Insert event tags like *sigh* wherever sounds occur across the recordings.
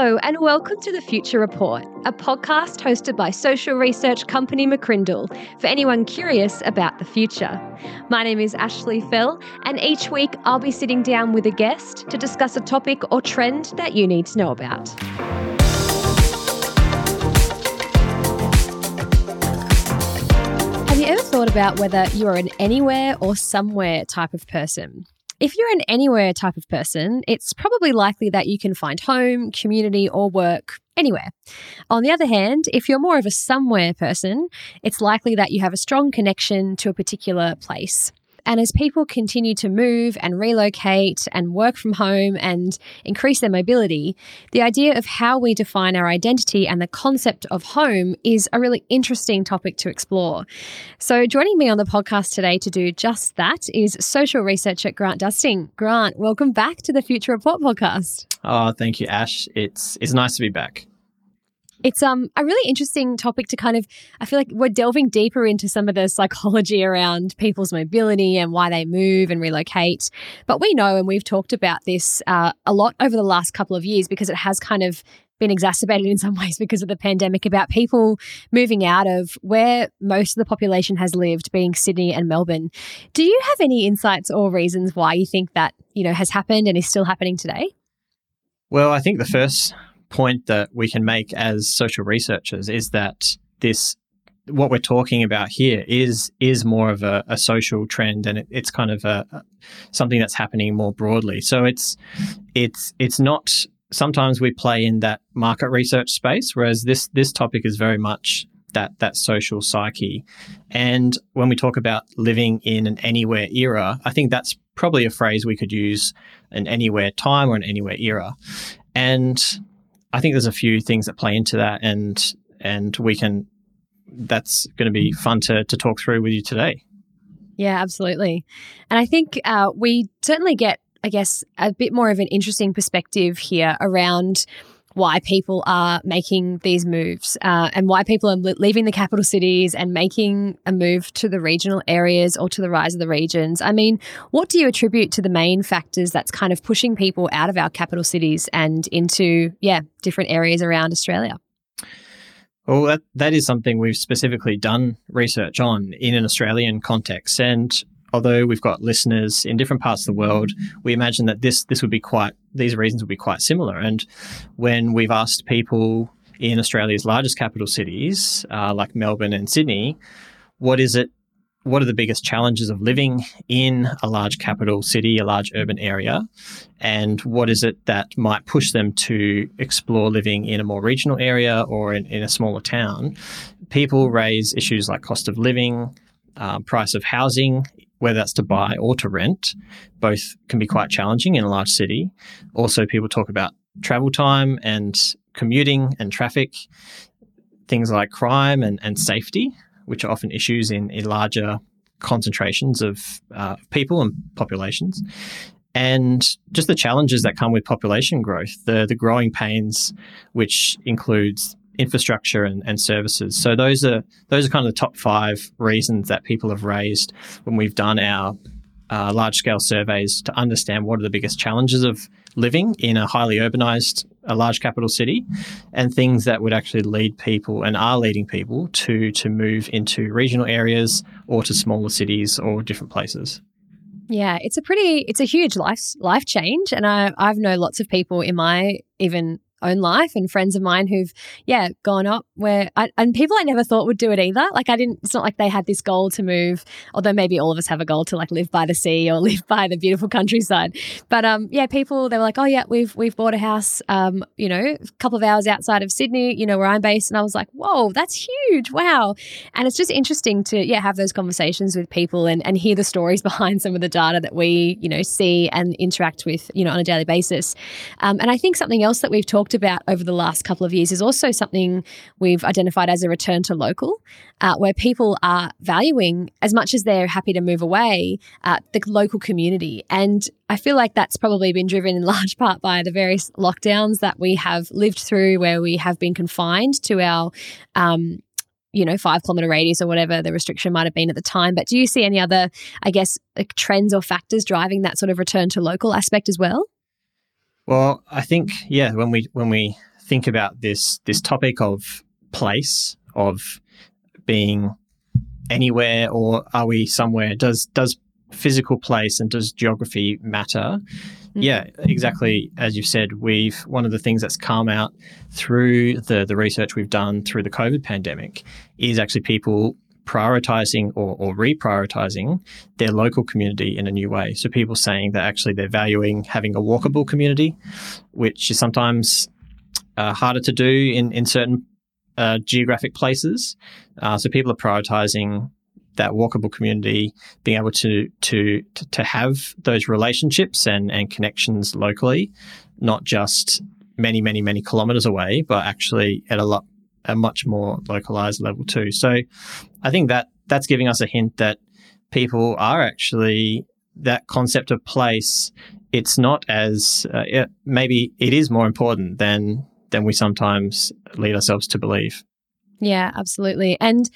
Hello, and welcome to the Future Report, a podcast hosted by social research company McCrindle for anyone curious about the future. My name is Ashley Fell, and each week I'll be sitting down with a guest to discuss a topic or trend that you need to know about. Have you ever thought about whether you are an anywhere or somewhere type of person? If you're an anywhere type of person, it's probably likely that you can find home, community, or work anywhere. On the other hand, if you're more of a somewhere person, it's likely that you have a strong connection to a particular place. And as people continue to move and relocate and work from home and increase their mobility, the idea of how we define our identity and the concept of home is a really interesting topic to explore. So, joining me on the podcast today to do just that is social researcher Grant Dusting. Grant, welcome back to the Future Report podcast. Oh, thank you, Ash. It's it's nice to be back. It's um a really interesting topic to kind of I feel like we're delving deeper into some of the psychology around people's mobility and why they move and relocate. But we know and we've talked about this uh, a lot over the last couple of years because it has kind of been exacerbated *laughs* in some ways because of the pandemic about people moving out of where most of the population has lived being Sydney and Melbourne. Do you have any insights or reasons why you think that, you know, has happened and is still happening today? Well, I think the first point that we can make as social researchers is that this what we're talking about here is is more of a, a social trend and it, it's kind of a, a, something that's happening more broadly. So it's it's it's not sometimes we play in that market research space whereas this this topic is very much that that social psyche. And when we talk about living in an anywhere era i think that's probably a phrase we could use an anywhere time or an anywhere era. And I think there's a few things that play into that, and and we can. That's going to be fun to to talk through with you today. Yeah, absolutely, and I think uh, we certainly get, I guess, a bit more of an interesting perspective here around why people are making these moves uh, and why people are leaving the capital cities and making a move to the regional areas or to the rise of the regions. I mean, what do you attribute to the main factors that's kind of pushing people out of our capital cities and into, yeah, different areas around Australia? Well, that, that is something we've specifically done research on in an Australian context. And although we've got listeners in different parts of the world, we imagine that this this would be quite these reasons would be quite similar. And when we've asked people in Australia's largest capital cities, uh, like Melbourne and Sydney, what is it? What are the biggest challenges of living in a large capital city, a large urban area? And what is it that might push them to explore living in a more regional area or in, in a smaller town? People raise issues like cost of living, uh, price of housing whether that's to buy or to rent, both can be quite challenging in a large city. Also, people talk about travel time and commuting and traffic, things like crime and, and safety, which are often issues in, in larger concentrations of uh, people and populations. And just the challenges that come with population growth, the, the growing pains, which includes infrastructure and, and services. So those are those are kind of the top five reasons that people have raised when we've done our uh, large scale surveys to understand what are the biggest challenges of living in a highly urbanized, a large capital city, and things that would actually lead people and are leading people to to move into regional areas or to smaller cities or different places. Yeah, it's a pretty, it's a huge life life change, and I I've known lots of people in my even own life and friends of mine who've yeah gone up where I, and people I never thought would do it either. Like I didn't it's not like they had this goal to move although maybe all of us have a goal to like live by the sea or *laughs* live by the beautiful countryside. But um yeah people they were like oh yeah we've we've bought a house um you know a couple of hours outside of Sydney you know where I'm based. And I was like whoa that's huge. Wow. And it's just interesting to yeah have those conversations with people and and hear the stories *laughs* behind some of the data that we you know see and interact with you know on a daily basis. Um, and I think something else that we've talked talked about over the last couple of years is also something we've identified as a return to local, uh, where people are valuing, as much as they're happy to move away, uh, the local community. And I feel like that's probably been driven in *laughs* large part by the various lockdowns that we have lived through, where we have been confined to our. Um, you know, five kilometer radius or whatever the restriction might have been at the time. But do you see any other, I guess, trends or factors driving that sort of return to local aspect as well? Well, I think yeah, when we when we think about this this topic of place of being anywhere or are we somewhere does does physical place and does geography matter mm-hmm. yeah exactly as you've said we've one of the things that's come out through the the research we've done through the covid pandemic is actually people prioritizing or, or reprioritizing their local community in a new way. So people saying that actually they're valuing having a walkable community, which is sometimes uh, harder to do in, in certain uh, geographic places. Uh, so people are prioritizing that walkable community, being able to, to to have those relationships and and connections locally, not just many many many kilometers away, but actually at a lot a much more localized level too. So I think that that's giving us a hint that people are actually that concept of place. It's not as uh, it, maybe it is more important than than we sometimes lead ourselves to believe. Yeah, absolutely. And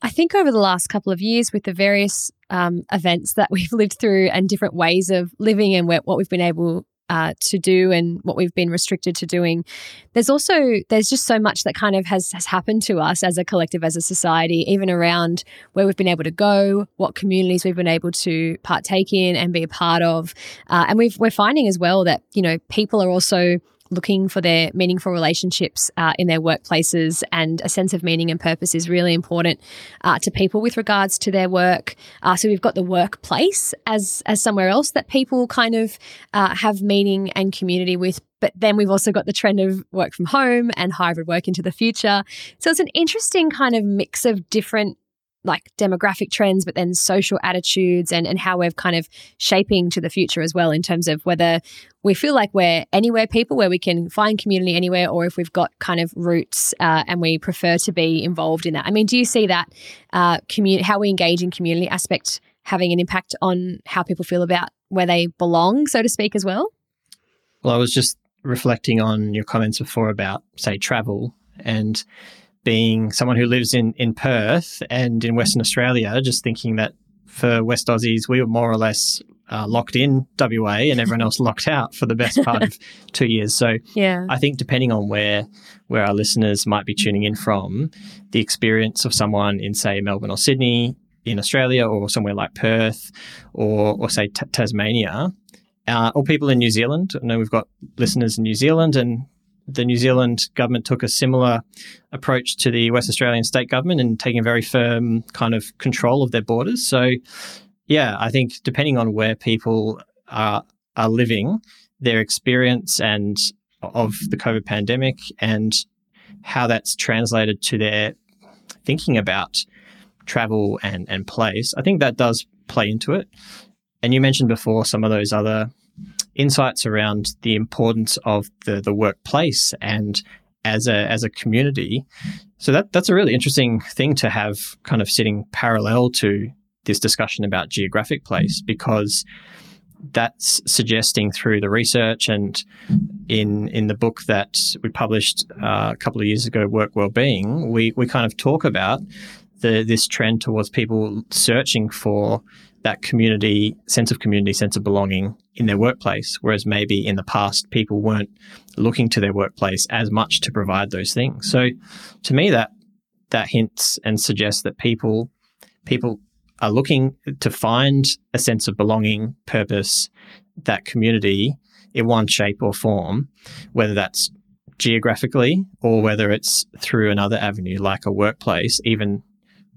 I think over the last couple of years, with the various um, events that *laughs* we've lived through and different ways of living and what we've been able uh, to do and what we've been restricted to doing. There's also there's just so much that kind of has has happened to us as a collective, as a society, even around where we've been able to go, what communities we've been able to partake in and be a part of, uh, and we've we're finding as well that you know people are also looking for their meaningful relationships uh, in their workplaces and a sense of meaning and purpose is really important uh, to people with regards to their work. Uh, so we've got the workplace as as somewhere else that people kind of uh, have meaning and community with. But then we've also got the trend of work from home and hybrid work into the future. So it's an interesting kind of mix of different like demographic trends, but then social attitudes and, and how we're kind of shaping to the future as well in terms of whether we feel like we're anywhere people where we can find community anywhere or if we've got kind of roots uh, and we prefer to be involved in that. I mean, do you see that uh, community, how we engage in community aspect having an impact on how people feel about where they belong, so to speak, as well? Well, I was just reflecting on your comments before about, say, travel and being someone who lives in, in Perth and in Western Australia, just thinking that for West Aussies, we were more or less uh, locked in WA and everyone else locked out for the best part of *laughs* two years. So yeah. I think depending on where where our listeners might be tuning in from, the experience of someone in say Melbourne or Sydney in Australia or somewhere like Perth or or say T- Tasmania uh, or people in New Zealand. I know we've got listeners in New Zealand and the New Zealand government took a similar approach to the West Australian state government and taking a very firm kind of control of their borders. So, yeah, I think depending on where people are are living, their experience and of the COVID pandemic and how that's translated to their thinking about travel and, and place, I think that does play into it. And you mentioned before some of those other insights around the importance of the the workplace and as a as a community. So that that's a really interesting thing to have kind of sitting parallel to this discussion about geographic place because that's suggesting through the research and in in the book that we published uh, a couple of years ago, Work Wellbeing, we we kind of talk about the this trend towards people searching for that community sense of community, sense of belonging in their workplace, whereas maybe in the past people weren't looking to their workplace as much to provide those things. So, to me, that that hints and suggests that people people are looking to find a sense of belonging, purpose, that community in one shape or form, whether that's geographically or whether it's through another avenue like a workplace, even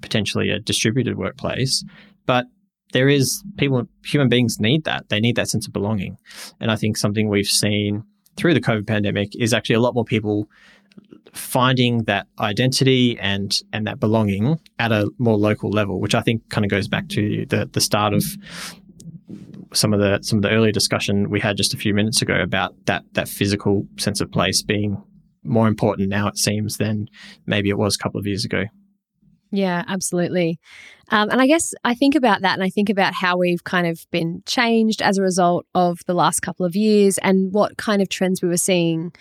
potentially a distributed workplace. But there is people, human beings need that. They need that sense of belonging. And I think something we've seen through the COVID pandemic is actually a lot more people finding that identity and and that belonging at a more local level, which I think kind of goes back to the the start of some of the some of the earlier discussion we had just a few minutes ago about that that physical sense of place being more important now it seems than maybe it was a couple of years ago. Yeah, absolutely. Um, and I guess I think about that and I think about how we've kind of been changed as a result of the last couple of years and what kind of trends we were seeing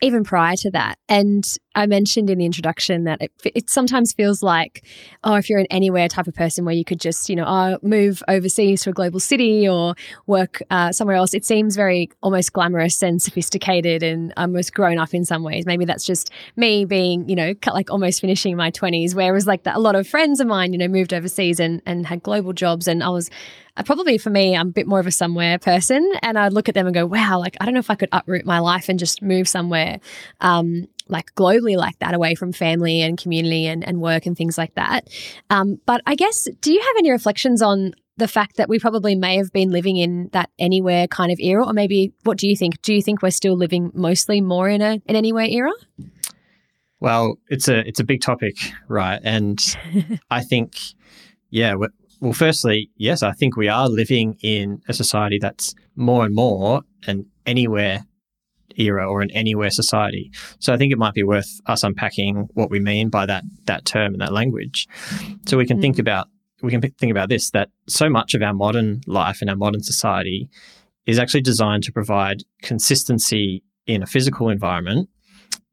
even prior to that. And I mentioned in the introduction that it, it, sometimes feels like, oh, if you're an anywhere type of person where you could just, you know, oh, move overseas to a global city or work uh, somewhere else, it seems very almost glamorous and sophisticated and almost grown up in some ways. Maybe that's just me being, you know, like almost finishing my 20s, whereas like that, a lot of friends of mine, you know, moved overseas and, and had global jobs. And I was, probably for me, I'm a bit more of a somewhere person. And I'd look at them and go, wow, like, I don't know if I could uproot my life and just move somewhere. Um, like globally like that away from family and community and, and work and things like that. Um, but I guess, do you have any reflections on the fact that we probably may have been living in that anywhere kind of era? Or maybe what do you think? Do you think we're still living mostly more in a an anywhere era? Well, it's a it's a big topic, right? And *laughs* I think, yeah, well, firstly, yes, I think we are living in a society that's more and more an anywhere era or an anywhere society. So I think it might be worth us unpacking what we mean by that that term and that language. So we can mm. think about we can think about this that so much of our modern life and our modern society is actually designed to provide consistency in a physical environment,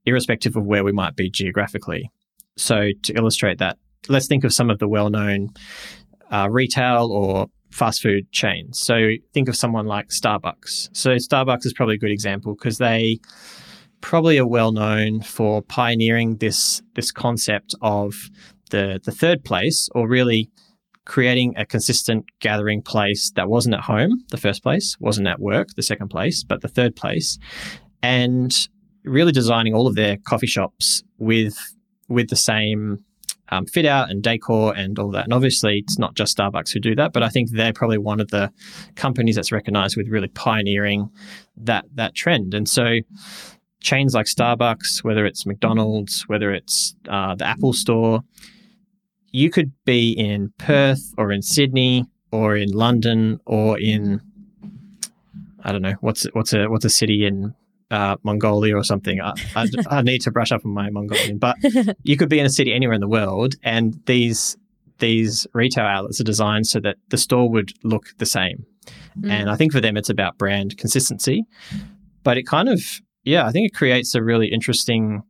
irrespective of where we might be geographically. So to illustrate that, let's think of some of the well-known uh, retail or fast food chains. So think of someone like Starbucks. So Starbucks is probably a good example because they probably are well known for pioneering this this concept of the the third place or really creating a consistent gathering place that wasn't at home the first place wasn't at work the second place but the third place and really designing all of their coffee shops with with the same um, fit out and decor and all that. And obviously, it's not just Starbucks who do that, but I think they're probably one of the companies that's recognized with really pioneering that that trend. And so, chains like Starbucks, whether it's McDonald's, whether it's uh, the Apple Store, you could be in Perth or in Sydney or in London or in I don't know what's what's a what's a city in uh, Mongolia or something. I, I, *laughs* I, need to brush up on my Mongolian, but *laughs* you could be in a city anywhere in the world, and these these retail outlets are designed so that the store would look the same. Mm. And I think for them, it's about brand consistency. But it kind of, yeah, I think it creates a really interesting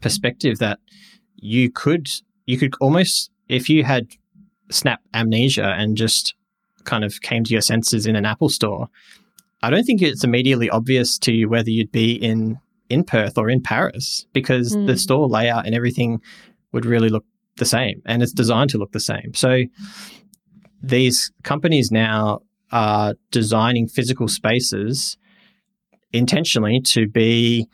perspective that you could you could almost if you had snap amnesia and just kind of came to your senses in an Apple store, I don't think it's immediately obvious to you whether you'd be in in Perth or in Paris because mm. the store layout and everything would really look the same and it's designed to look the same. So these companies now are designing physical spaces intentionally to be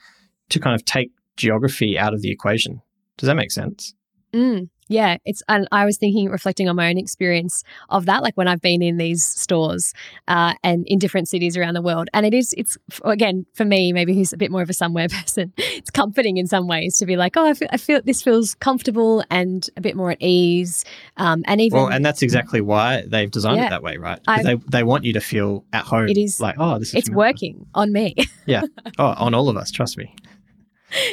to kind of take geography out of the equation. Does that make sense? Mm. Yeah, it's and I was thinking, reflecting on my own experience of that, like when I've been in these stores uh, and in different cities around the world, and it is, it's again for me, maybe who's a bit more of a somewhere *laughs* person, it's comforting in some ways to be like, oh, I feel, I feel this feels comfortable and a bit more at ease, um, and even well, and that's exactly why they've designed yeah, it that way, right? They they want you to feel at home. It is like, oh, this is it's familiar. working on me. *laughs* yeah, oh, on all of us, trust me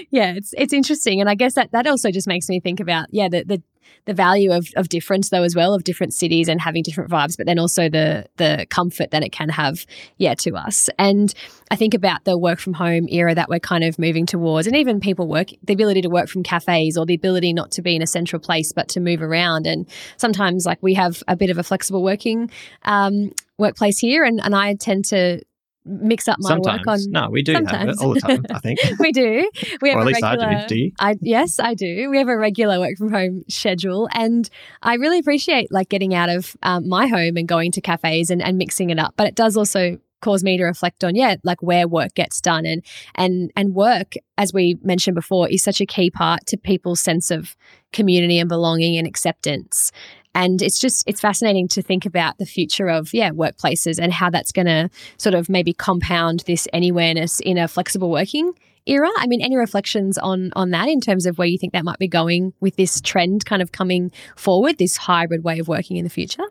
yeah, it's it's interesting, and I guess that that also just makes me think about yeah the the, the value of, of difference though as well of different cities and having different vibes, but then also the the comfort that it can have yeah to us. And I think about the work from home era that we're kind of moving towards, and even people work the ability to work from cafes or the ability not to be in a central place but to move around. And sometimes like we have a bit of a flexible working um, workplace here, and and I tend to mix up my sometimes. work on. No, we do sometimes. have it all the time. I *laughs* think we do. We have or at least regular, I do. Do you? I, yes, I do. We have a regular work from home schedule, and I really appreciate like getting out of um, my home and going to cafes and, and mixing it up. But it does also cause me to reflect on yeah like where work gets done and and and work as we mentioned before is such a key part to people's sense of community and belonging and acceptance and it's just, it's fascinating to think about the future of, yeah, workplaces and how that's going to sort of maybe compound this anywhereness in a flexible working era. I mean, any reflections on on that in terms of where you think that might be going with this trend kind of coming forward, this hybrid way of working in the future?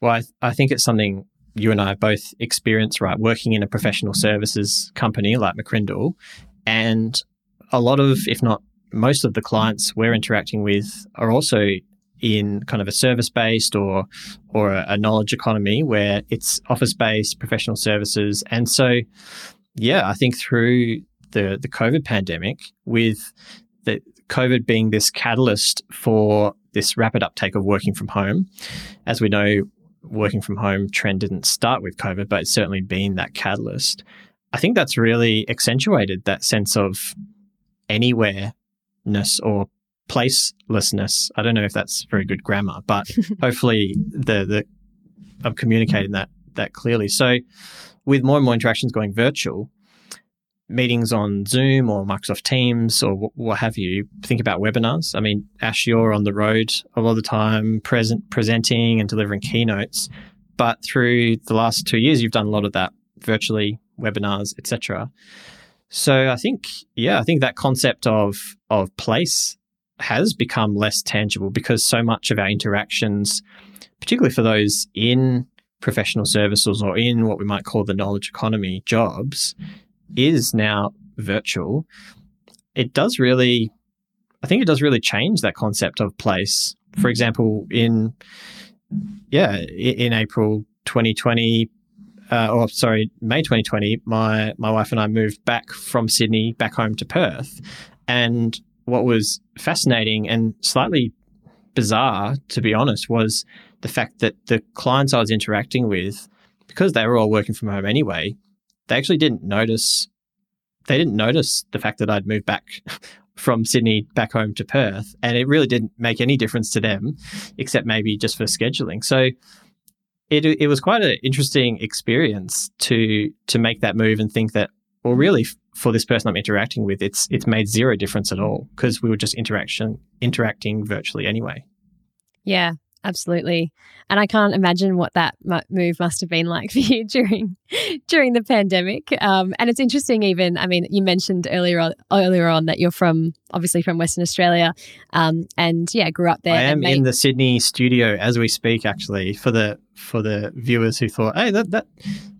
Well, I, th- I think it's something you and I have both experienced, right? Working in a professional services company like McCrindle, and a lot of, if not most of the clients we're interacting with are also in kind of a service based or or a, knowledge economy where it's office based professional services. And so yeah i think through the the covid pandemic with the covid being this catalyst for this rapid uptake of working from home as we know working from home trend didn't start with covid but it's certainly been that catalyst. I think that's really accentuated that sense of anywhereness or placelessness. I don't know if that's very good grammar, but *laughs* hopefully the the I'm communicating that that clearly. So with more and more interactions going virtual, meetings on Zoom or Microsoft Teams or w- what have you, think about webinars. I mean, Ash, you're on the road a lot of the time, present presenting and delivering keynotes. But through the last two years, you've done a lot of that virtually, webinars, etc. So I think, yeah, I think that concept of of place has become less tangible because so much of our interactions, particularly for those in professional services or in what we might call the knowledge economy jobs, is now virtual. It does really, I think it does really change that concept of place. For example, in, yeah, in April 2020, uh, or sorry, May 2020, my my wife and I moved back from Sydney back home to Perth, and what was fascinating and slightly bizarre, to be honest, was the fact that the clients I was interacting with, because they were all working from home anyway, they actually didn't notice. They didn't notice the fact that I'd moved back *laughs* from Sydney back home to Perth, and it really didn't make any difference to them, except maybe just for scheduling. So it it was quite an interesting experience to to make that move and think that well, mm. really for this person I'm interacting with, it's it's made zero difference at all because we were just interaction interacting virtually anyway. Yeah, absolutely. And I can't imagine what that move must have been like *laughs* for you during during the pandemic. Um, and it's interesting, even. I mean, you mentioned earlier on, earlier on that you're from obviously from Western Australia, um, and yeah, grew up there. I am made- in the Sydney studio as we speak. Actually, for the for the viewers who thought, hey, that that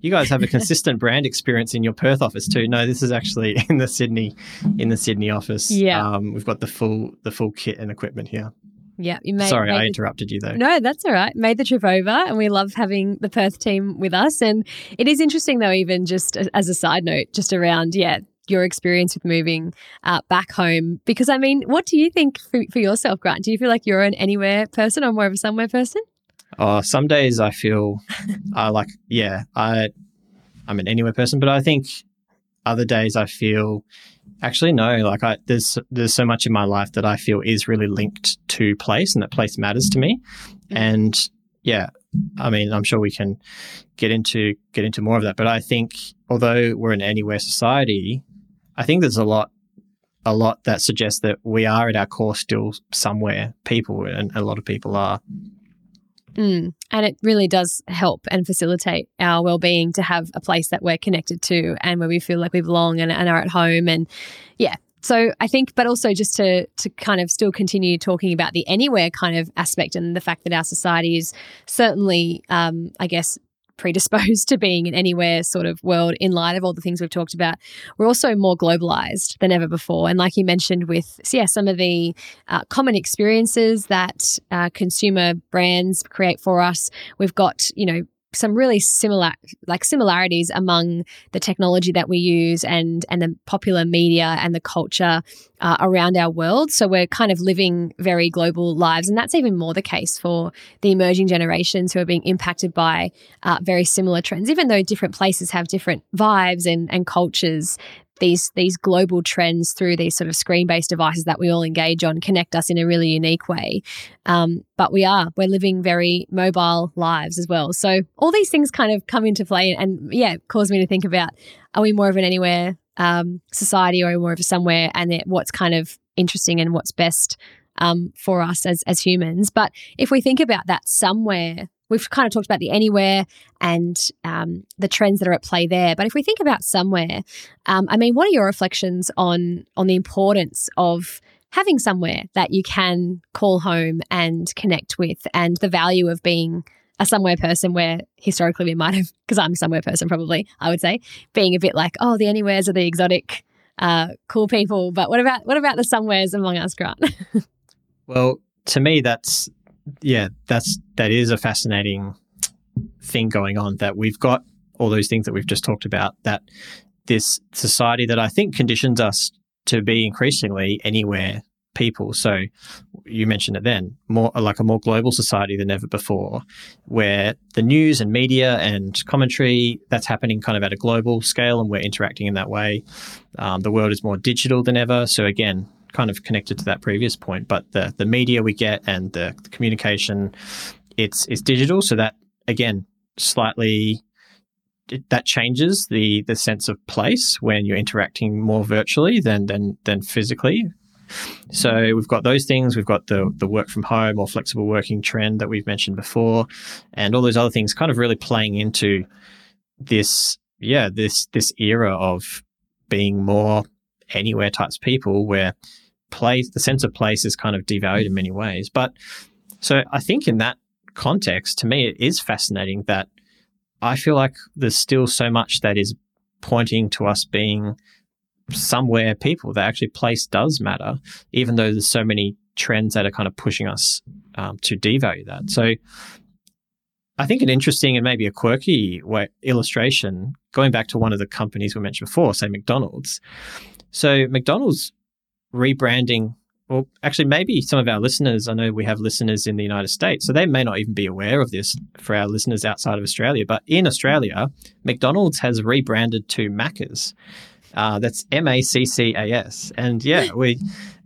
you guys have a *laughs* consistent brand experience in your Perth office too. No, this is actually *laughs* in the Sydney in the Sydney office. Yeah, um, we've got the full the full kit and equipment here. Yeah, you made. Sorry, made I interrupted you though. No, that's all right. Made the trip over, and we love having the Perth team with us. And it is interesting though, even just as a side note, just around yeah your experience with moving uh, back home. Because I mean, what do you think for, for yourself, Grant? Do you feel like you're an anywhere person or more of a somewhere person? Oh, some days I feel I like yeah I I'm an anywhere person, but I think other days I feel Actually, no. Like, I there's there's so much in my life that I feel is really linked to place, and that place matters to me. Mm-hmm. And yeah, I mean, I'm sure we can get into get into more of that. But I think, although we're an anywhere society, I think there's a lot a lot that suggests that we are at our core still somewhere people, and a lot of people are. Mm. And it really does help and facilitate our well-being to have a place that we're connected to and where we feel like we belong and, and are at home. And yeah, so I think, but also just to to kind of still continue talking about the anywhere kind of aspect and the fact that our society is certainly, um, I guess, predisposed *laughs* to being in anywhere sort of world in light of all the things we've talked about. We're also more globalized than ever before. And like you mentioned with, yeah, some of the uh, common experiences that uh, consumer brands create for us, we've got, you know, some really similar like similarities among the technology that we use and and the popular media and the culture uh, around our world. So we're kind of living very global lives and that's even more the case for the emerging generations who are being impacted by uh, very similar trends even though different places have different vibes and and cultures these these global trends through these sort of screen based devices that we all engage on connect us in a really unique way. Um, but we are we're living very mobile lives as well. So all these things kind of come into play, and yeah, cause me to think about: Are we more of an anywhere um, society, or more of a somewhere? And it, what's kind of interesting and what's best um, for us as as humans. But if we think about that somewhere we've kind of talked about the anywhere and um, the trends that are at play there. But if we think about somewhere, um, I mean, what are your reflections on on the importance of having somewhere that you can call home and connect with, and the value of being a somewhere person where historically we might have, because I'm a somewhere person probably, I would say, being a bit like, oh, the anywheres are the exotic, uh, cool people. But what about what about the somewheres among us, Grant? *laughs* well, to me, that's yeah, that's that is a fascinating thing going on that we've got all those things that we've just talked about that this society that I think conditions us to be increasingly anywhere people. So you mentioned it then, more like a more global society than ever before, where the news and media and commentary that's happening kind of at a global scale, and we're interacting in that way. Um, the world is more digital than ever. So again, kind of connected to that previous point, but the the media we get and the, the communication, it's it's digital. So that again, slightly that changes the the sense of place when you're interacting more virtually than than than physically. So we've got those things. We've got the the work from home or flexible working trend that we've mentioned before, and all those other things kind of really playing into this yeah this this era of being more anywhere types people where place the sense of place is kind of devalued in many ways. But so I think in that context, to me, it is fascinating that I feel like there's still so much that is pointing to us being somewhere people that actually place does matter, even though there's so many trends that are kind of pushing us um, to devalue that. So I think an interesting and maybe a quirky way, illustration, going back to one of the companies we mentioned before, say McDonald's. So McDonald's rebranding well, actually, maybe some of our listeners, I know we have listeners in the United States, so they may not even be aware of this for our listeners outside of Australia. But in Australia, McDonald's has rebranded to Macca's. Uh, that's M A C C A S. And yeah, *laughs* we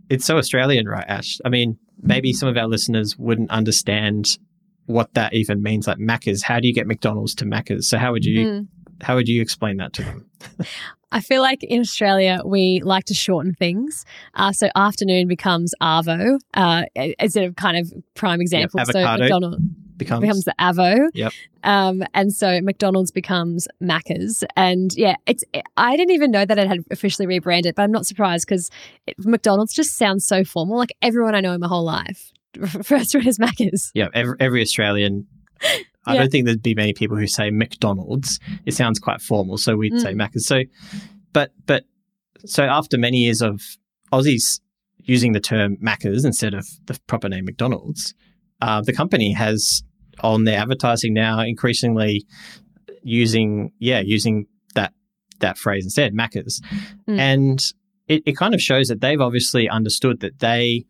it's so Australian, right, Ash? I mean, maybe some of our listeners wouldn't understand what that even means. Like Macca's, how do you get McDonald's to Macca's? So how would you mm. how would you explain that to them? *laughs* I feel like in Australia we like to shorten things. Uh, so afternoon becomes Arvo, uh, as a kind of prime example. Yep, so McDonald's becomes, becomes the Arvo. Yep. Um, and so McDonald's becomes Macca's. And yeah, it's I didn't even know that it had officially rebranded, but I'm not surprised because McDonald's just sounds so formal. Like everyone I know in my whole life *laughs* refers to it as Macca's. Yeah, every, every Australian I yeah. don't think there'd be many people who say McDonald's. It sounds quite formal, so we'd mm. say Macca's. So, but but so after many years of Aussies using the term Macca's instead of the proper name McDonald's, uh, the company has on their advertising now increasingly using yeah using that that phrase instead Macca's, mm. and it, it kind of shows that they've obviously understood that they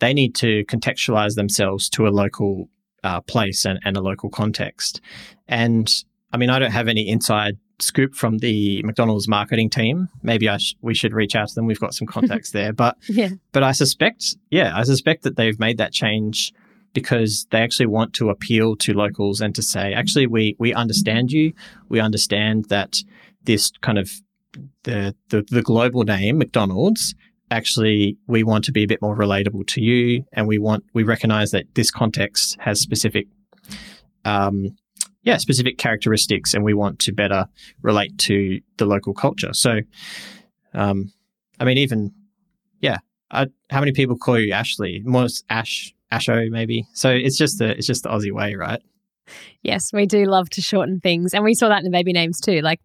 they need to contextualize themselves to a local uh, place and, and a local context. And I mean, I don't have any inside scoop from the McDonald's marketing team. Maybe I sh- we should reach out to them. We've got some *laughs* contacts there, but yeah. but I suspect, yeah, I suspect that they've made that change because they actually want to appeal to locals and to say, actually, we we understand you. We understand that this kind of the the, the global name McDonald's actually we want to be a bit more relatable to you and we want we recognize that this context has specific um, yeah specific characteristics and we want to better relate to the local culture so um, i mean even yeah how many people call you ashley most ash asho maybe so it's just the it's just the aussie way right Yes, we do love to shorten things. And we saw that in the baby names too. Like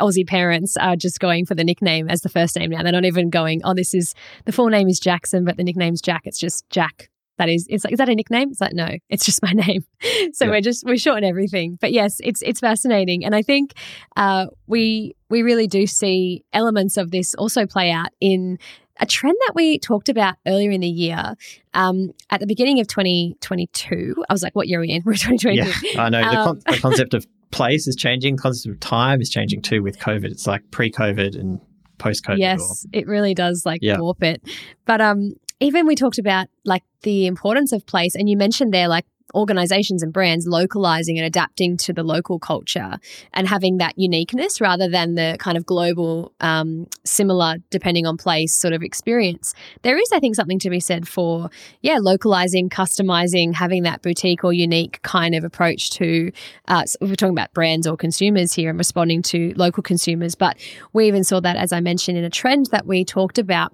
Aussie parents are just going for the nickname as the first name now. They're not even going, oh, this is the full name is Jackson, but the nickname's Jack. It's just Jack. That is, it's like, is that a nickname? It's like, no, it's just my *laughs* name. so we're just we shorten everything. But yes, it's it's fascinating, and I think uh, we we really do see elements of this also play out in a trend that we talked about earlier in the year, um, at the beginning of 2022, I was like, what year are we in? *laughs* We're 2022. Yeah, I know. Um, the, con- the, concept of place is changing. The concept of time is changing too with COVID. It's like pre-COVID and post-COVID. Yes, or, it really does like yeah. warp it. But um, even we talked about like the importance of place, and you mentioned there like organizations and brands localizing and adapting to the local culture and having that uniqueness rather than the kind of global, um, similar, depending on place sort of experience. There is, I think, something to be said for, yeah, localizing, customizing, having that boutique or unique kind of approach to, uh, so we're talking about brands or consumers here and responding to local consumers. But we even saw that, as I mentioned, in a trend that we talked about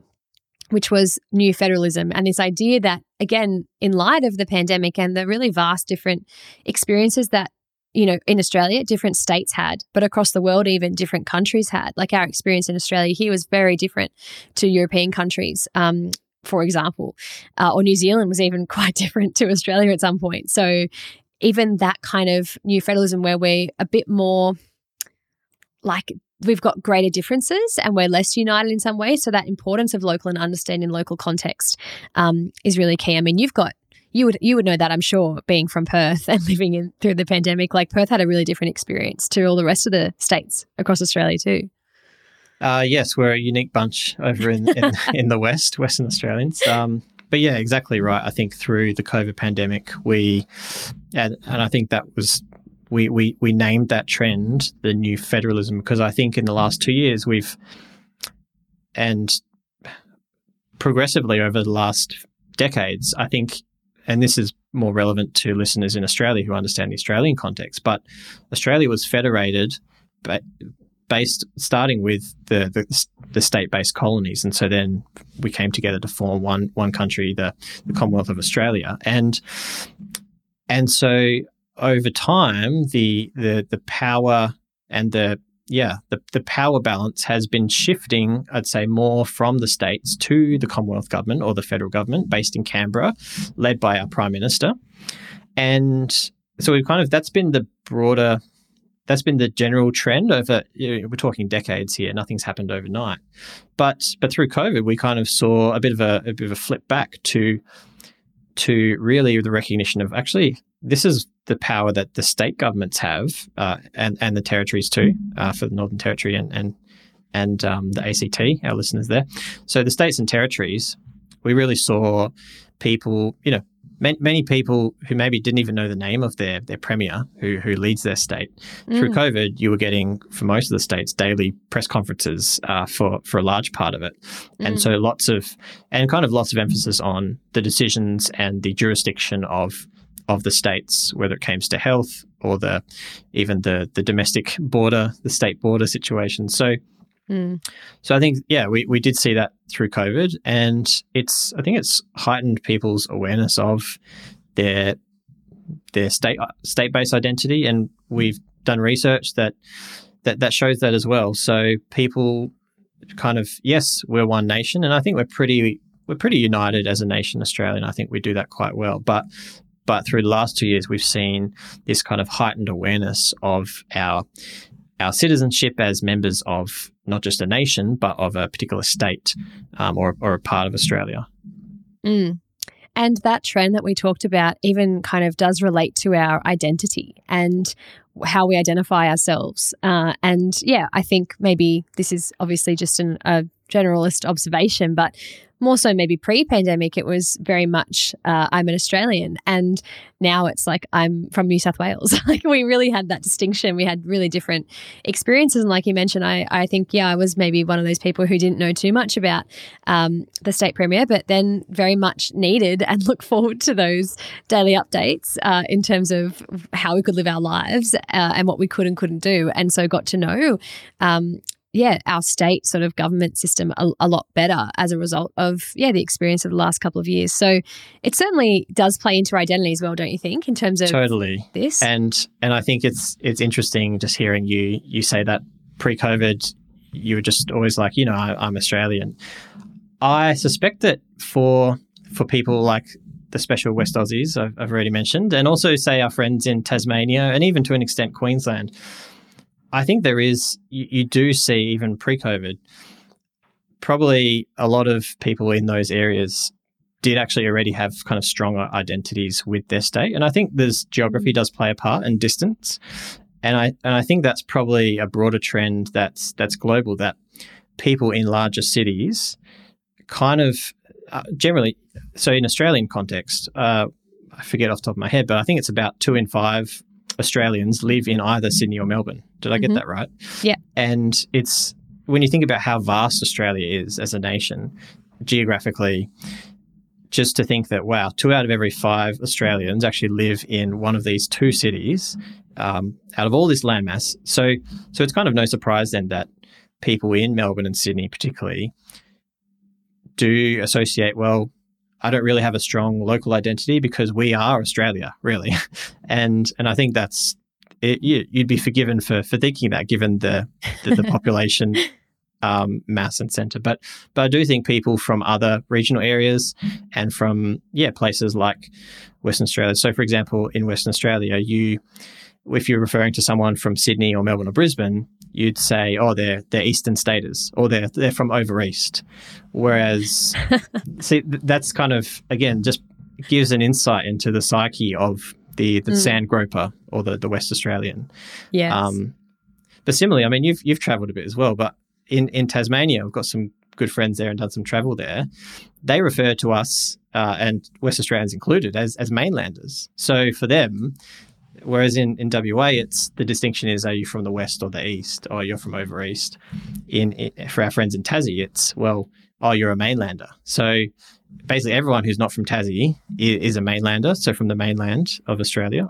which was new federalism and this idea that, again, in light of the pandemic and the really vast different experiences that, you know, in Australia, different states had, but across the world, even different countries had. Like our experience in Australia here was very different to European countries. Um, for example, uh, or New Zealand was even *laughs* quite different to Australia at some point. So even that kind of new federalism where we're a bit more like we've got greater differences and we're less united in some ways. So that importance of local and understanding local context um, is really key. I mean, you've got you would you would know that I'm sure being from Perth *laughs* and living in through the pandemic. Like Perth had a really different experience to all the rest of the states across Australia too. Uh, yes, we're a unique bunch over in in, *laughs* in the West, Western Australians. Um, but yeah, exactly right. I think through the COVID pandemic, we and, and I think that was we, we we named that trend the new federalism because I think in the last two years we've and progressively over the last decades, I think, and this is more relevant to listeners in Australia who understand the Australian context, but Australia was federated based starting with the, the, the state-based colonies, and so then we came together to form one one country, the, the Commonwealth of Australia, and and so over time, the the the power and the yeah, the, the power balance has been shifting, I'd say, more from the states to the Commonwealth government or the federal government based in Canberra, led by our Prime Minister. And so we've kind of, that's been the broader that's been the general trend over you know, we're talking decades here nothing's happened overnight but but through covid we kind of saw a bit of a, a bit of a flip back to to really the recognition of actually this is the power that the state governments have uh, and and the territories too uh, for the Northern Territory and and and um, the ACT our listeners there so the states and territories we really saw people you know many, many people who maybe didn't even know the name of their their premier who who leads their state mm. through COVID. You were getting for most of the states daily press conferences uh, for for a large part of it, mm. and so lots of and kind of lots of emphasis on the decisions and the jurisdiction of of the states, whether it came to health or the even the the domestic border, the state border situation. So Mm. So I think, yeah, we, we did see that through COVID, and it's I think it's heightened people's awareness of their their state state based identity, and we've done research that that that shows that as well. So people kind of yes, we're one nation, and I think we're pretty we're pretty united as a nation, Australian. I think we do that quite well, but but through the last two years, we've seen this kind of heightened awareness of our our citizenship as members of not just a nation, but of a particular state um, or, or a part of Australia. Mm. And that trend that we talked about even kind of does relate to our identity and how we identify ourselves. Uh, and yeah, I think maybe this is obviously just an, a generalist observation, but more so maybe pre-pandemic it was very much uh, i'm an australian. And now it's like i'm from new south wales. *laughs* Like we really had that distinction. We had really different experiences. And like you mentioned i, I think yeah i was maybe one of those people who didn't know too much about um, the state premier but then very much needed and *laughs* look forward to those daily updates uh, in terms of how we could live our lives uh, and what we could and couldn't do. And so got to know um, yeah, our state sort of government system a, a, lot better as a result of yeah the experience of the last couple of years. So it certainly does play into our identity as well, don't you think? In terms of totally this, and and I think it's it's interesting just hearing you you say that pre-COVID you were just always like you know I, I'm Australian. I suspect that for for people like the special West Aussies I've, I've already mentioned, and also say our friends in Tasmania and even to an extent Queensland I think there is, you, you do see even pre COVID, probably a lot of people in those areas did actually already have kind of stronger identities with their state. And I think there's geography does play a part and distance. And I and I think that's probably a broader trend that's that's global that people in larger cities kind of uh, generally so in Australian context, uh, I forget off the top of my head, but I think it's about two in five Australians live in either Sydney or Melbourne. Did I get mm-hmm. that right? Yeah. And it's when you think about how vast Australia is as a nation, geographically, just to think that wow, two out of every five Australians actually live in one of these two cities um, out of all this landmass. So, so it's kind of no surprise then that people in Melbourne and Sydney, particularly, do associate well I don't really have a strong local identity because we are Australia, really, *laughs* and and I think that's it, you, would be forgiven for for thinking that, given the the, the population *laughs* um, mass and center. But but I do think people from other regional areas and from yeah places like Western Australia. So for example, in Western Australia, you if you're referring to someone from Sydney or Melbourne or Brisbane, you'd say, oh, they're they're Eastern Staters or they're they're from over East. Whereas, *laughs* see, that's kind of again just gives an insight into the psyche of the the mm. sand groper or the the West Australian. Yes. Um, but similarly, I mean, you've you've travelled a bit as well, but in in Tasmania, we've got some good friends there and done some travel there. They refer to us uh, and West Australians included as as mainlanders. So for them, Whereas in, in WA, it's the distinction is are you from the west or the east, or you're from over east. In, in for our friends in Tassie, it's well, oh, you're a mainlander. So basically, everyone who's not from Tassie is, is a mainlander. So from the mainland of Australia,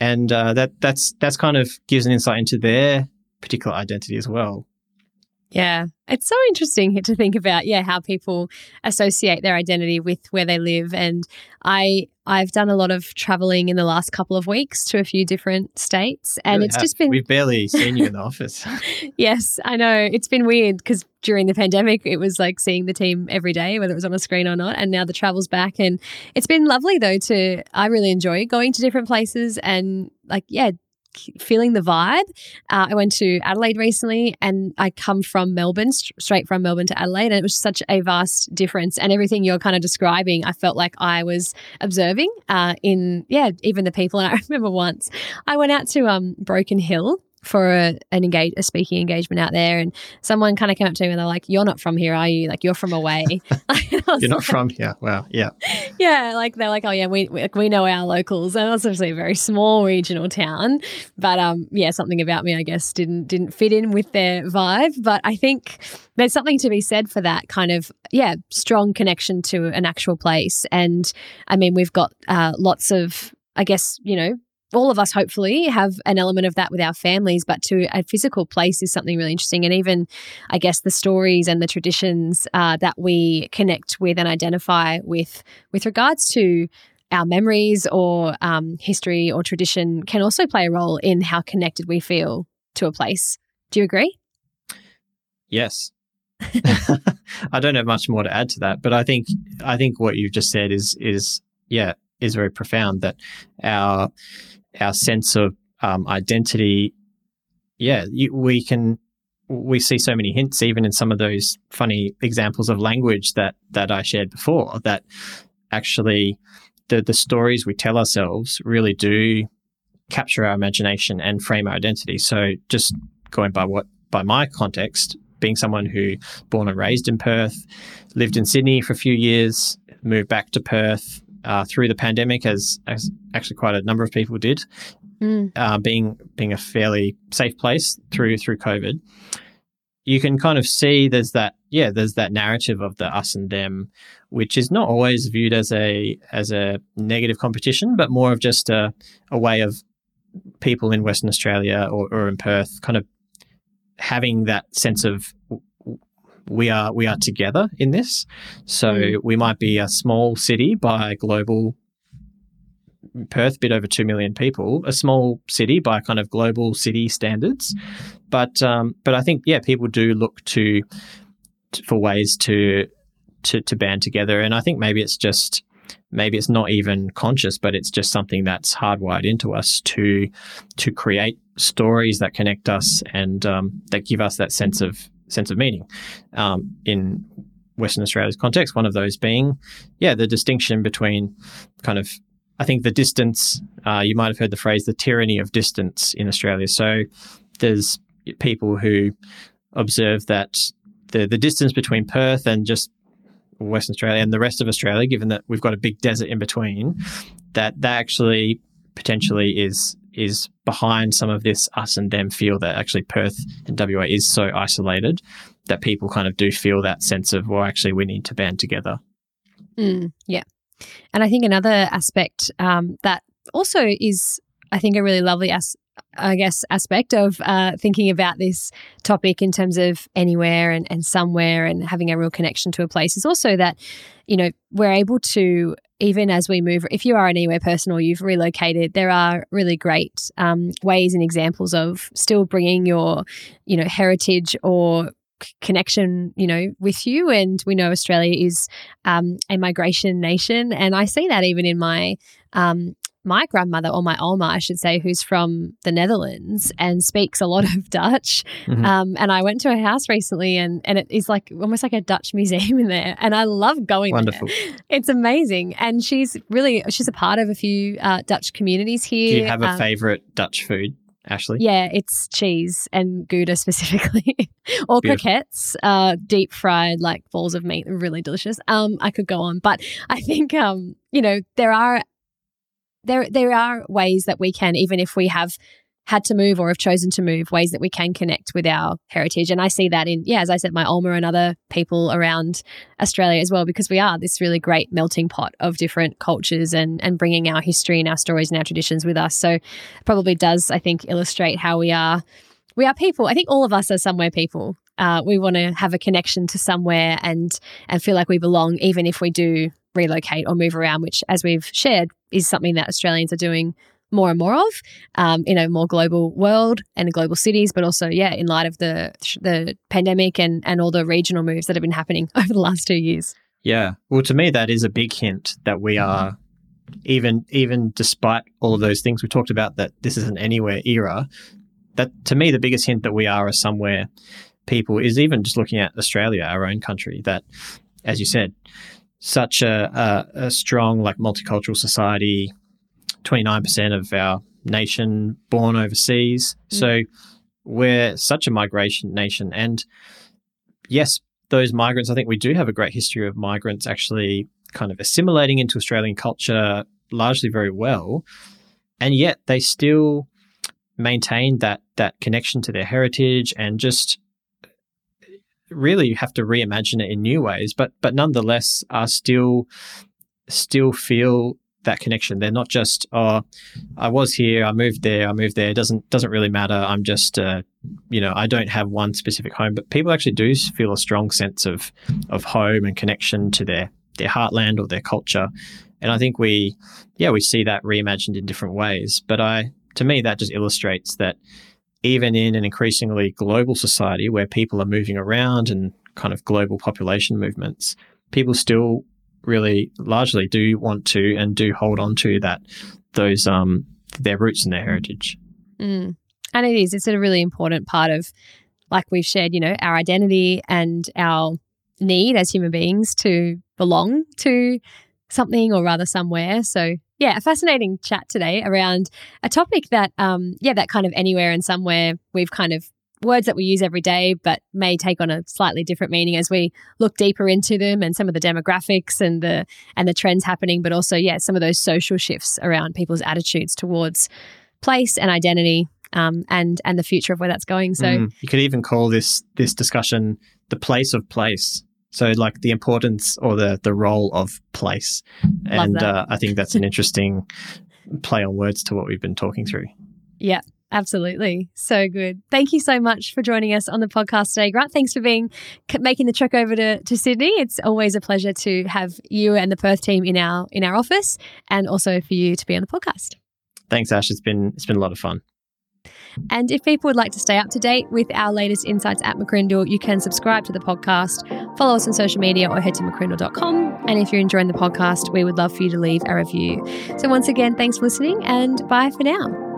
and uh, that that's that's kind of gives an insight into their particular identity as well. Yeah, it's so interesting to think about, yeah, how people associate their identity with where they live. And I I've done a lot of traveling in the last couple of weeks to a few different states, and really it's have. just been we've barely seen you in the office. *laughs* *laughs* yes, I know it's been weird because during the pandemic it was like seeing the team every day, whether it was on a screen or not, and now the travel's back, and it's been lovely though to I really enjoy going to different places and like yeah feeling the vibe. Uh, I went to Adelaide recently and I come from Melbourne, st- straight from Melbourne to Adelaide, and it was such a vast difference. And everything you're kind of describing, I felt like I was observing uh, in, yeah, even the people. And I *laughs* remember once I went out to um, Broken Hill for a, an engage a speaking engagement out there, and someone kind of came up to me and they're like, "You're not from here, are you? Like you're from away." *laughs* *laughs* you're not like, from here. Wow. Yeah. Yeah, like they're like, "Oh yeah, we we, we know our locals." And it's obviously a very small regional town, but um, yeah, something about me, I guess, didn't didn't fit in with their vibe. But I think there's something to be said for that kind of yeah strong connection to an actual place. And I mean, we've got uh, lots of I guess, you know, all of us hopefully have an element of that with our families, but to a physical place is something really interesting. And even, I guess, the stories and the traditions uh, that we connect with and identify with, with regards to our memories or um, history or tradition, can also play a role in how connected we feel to a place. Do you agree? Yes. *laughs* I don't have much more to add to that, but I think I think what you've just said is is yeah is very profound. That our our sense of um, identity, yeah, you, we can we see so many hints even in some of those funny examples of language that that I shared before that actually the the stories we tell ourselves really do capture our imagination and frame our identity. So just going by what by my context, being someone who born and raised in Perth, lived in Sydney for a few years, moved back to Perth, uh, through the pandemic, as, as actually quite a number of people did, mm. uh, being being a fairly safe place through through COVID, you can kind of see there's that yeah there's that narrative of the us and them, which is not always viewed as a as a negative competition, but more of just a, a way of people in Western Australia or, or in Perth kind of having that sense of we are we are together in this. So mm. we might be a small city by global Perth, bit over two million people, a small city by kind of global city standards, but um, but I think yeah, people do look to, to for ways to to to band together, and I think maybe it's just maybe it's not even conscious, but it's just something that's hardwired into us to to create stories that connect us and um, that give us that sense of sense of meaning. Um, in Western Australia's context, one of those being, yeah, the distinction between kind of, I think the distance, uh, you might have heard the phrase, the tyranny of distance in Australia. So there's people who observe that the, the distance between Perth and just Western Australia and the rest of Australia, given that we've got a big desert in between, that that actually potentially is is behind some of this us and them feel that actually Perth and WA is so isolated that people kind of do feel that sense of, well, actually, we need to band together. Mm, yeah. And I think another aspect um, that also is, I think, a really lovely as- I guess, aspect of uh, thinking about this topic in terms of anywhere and, and somewhere and having a real connection to a place is also that, you know, we're able to, even as we move, if you are an anywhere person or you've relocated, there are really great um, ways and examples of still bringing your, you know, heritage or connection, you know, with you. And we know Australia is um, a migration nation, and I see that even in my um, my grandmother or my Oma, I should say, who's from the Netherlands and speaks a lot *laughs* of Dutch. Mm-hmm. Um, and I went to her house recently, and and it is like almost like a Dutch museum in there, and I love going. Wonderful! There. It's amazing, and she's really she's a part of a few uh, Dutch communities here. Do you have a um, favorite Dutch food? Ashley? Yeah, it's cheese and Gouda specifically, *laughs* or Beautiful. croquettes, uh, deep fried like balls of meat, really delicious. Um, I could go on, but I think um, you know, there are there there are ways that we can, even if we have had to move or have chosen to move, ways that we can connect with our heritage. And I see that in, yeah, as I said, my Oma and other people around Australia as well, because we are this really great melting pot of different cultures and, and bringing our history and our stories and our traditions with us. So probably does, I think, illustrate how we are. We are people. I think all of us are somewhere people. Uh, we want to have a connection to somewhere and and feel like we belong, even if we do relocate or move around. Which, as we've shared, is something that Australians are doing more and more of um, in a more global world and global cities, but also, yeah, in light of the the pandemic and and all the regional moves that have been happening *laughs* over the last two years. Yeah, well, to me, that is a big hint that we are even even despite all of those things we talked about that this is an anywhere era. That to me, the biggest hint that we are a somewhere people is even just looking at Australia, our own country. That, as you said, such a, a, a strong like multicultural society 29% of our nation born overseas. Mm. So we're such a migration nation. And yes, those migrants, I think we do have a great history of migrants actually kind of assimilating into Australian culture largely very well. And yet they still maintain that that connection to their heritage and just really you have to reimagine it in new ways, but but nonetheless are still still feel that connection. They're not just, oh, I was here, I moved there, I moved there. It doesn't doesn't really matter. I'm just, uh, you know, I don't have one specific home. But people actually do feel a strong sense of of home and connection to their their heartland or their culture. And I think we, yeah, we see that reimagined in different ways. But I, to me, that just illustrates that even in an increasingly global society where people are moving around and kind of global population movements, people still really largely do want to and do hold on to that those um their roots and their heritage. Mm. And it is. It's a really important part of, like we've shared, you know, our identity and our need as human beings to belong to something or rather somewhere. So yeah, a fascinating chat today around a topic that, um, yeah, that kind of anywhere and somewhere we've kind of words that we use every day, but may take on a slightly different meaning as we look deeper into them and some of the demographics and the and the trends happening, but also yeah, some of those social shifts around people's attitudes towards place and identity. Um, and and the future of where that's going. So mm, you could even call this this discussion the place of place. So like the importance or the the role of place, and uh, I think that's an interesting play on words to what we've been talking through. Yeah, Absolutely. So good. Thank you so much for joining us on the podcast today, Grant. Thanks for being making the trek over to, to Sydney. It's always a pleasure to have you and the Perth team in our in our office and also for you to be on the podcast. Thanks, Ash. It's been it's been a lot of fun. And if people would like to stay up to date with our latest insights at McCrindle, you can subscribe to the podcast, follow us on social media, or head to mccrindle.com. And if you're enjoying the podcast, we would love for you to leave a review. So, once again, thanks for listening and bye for now.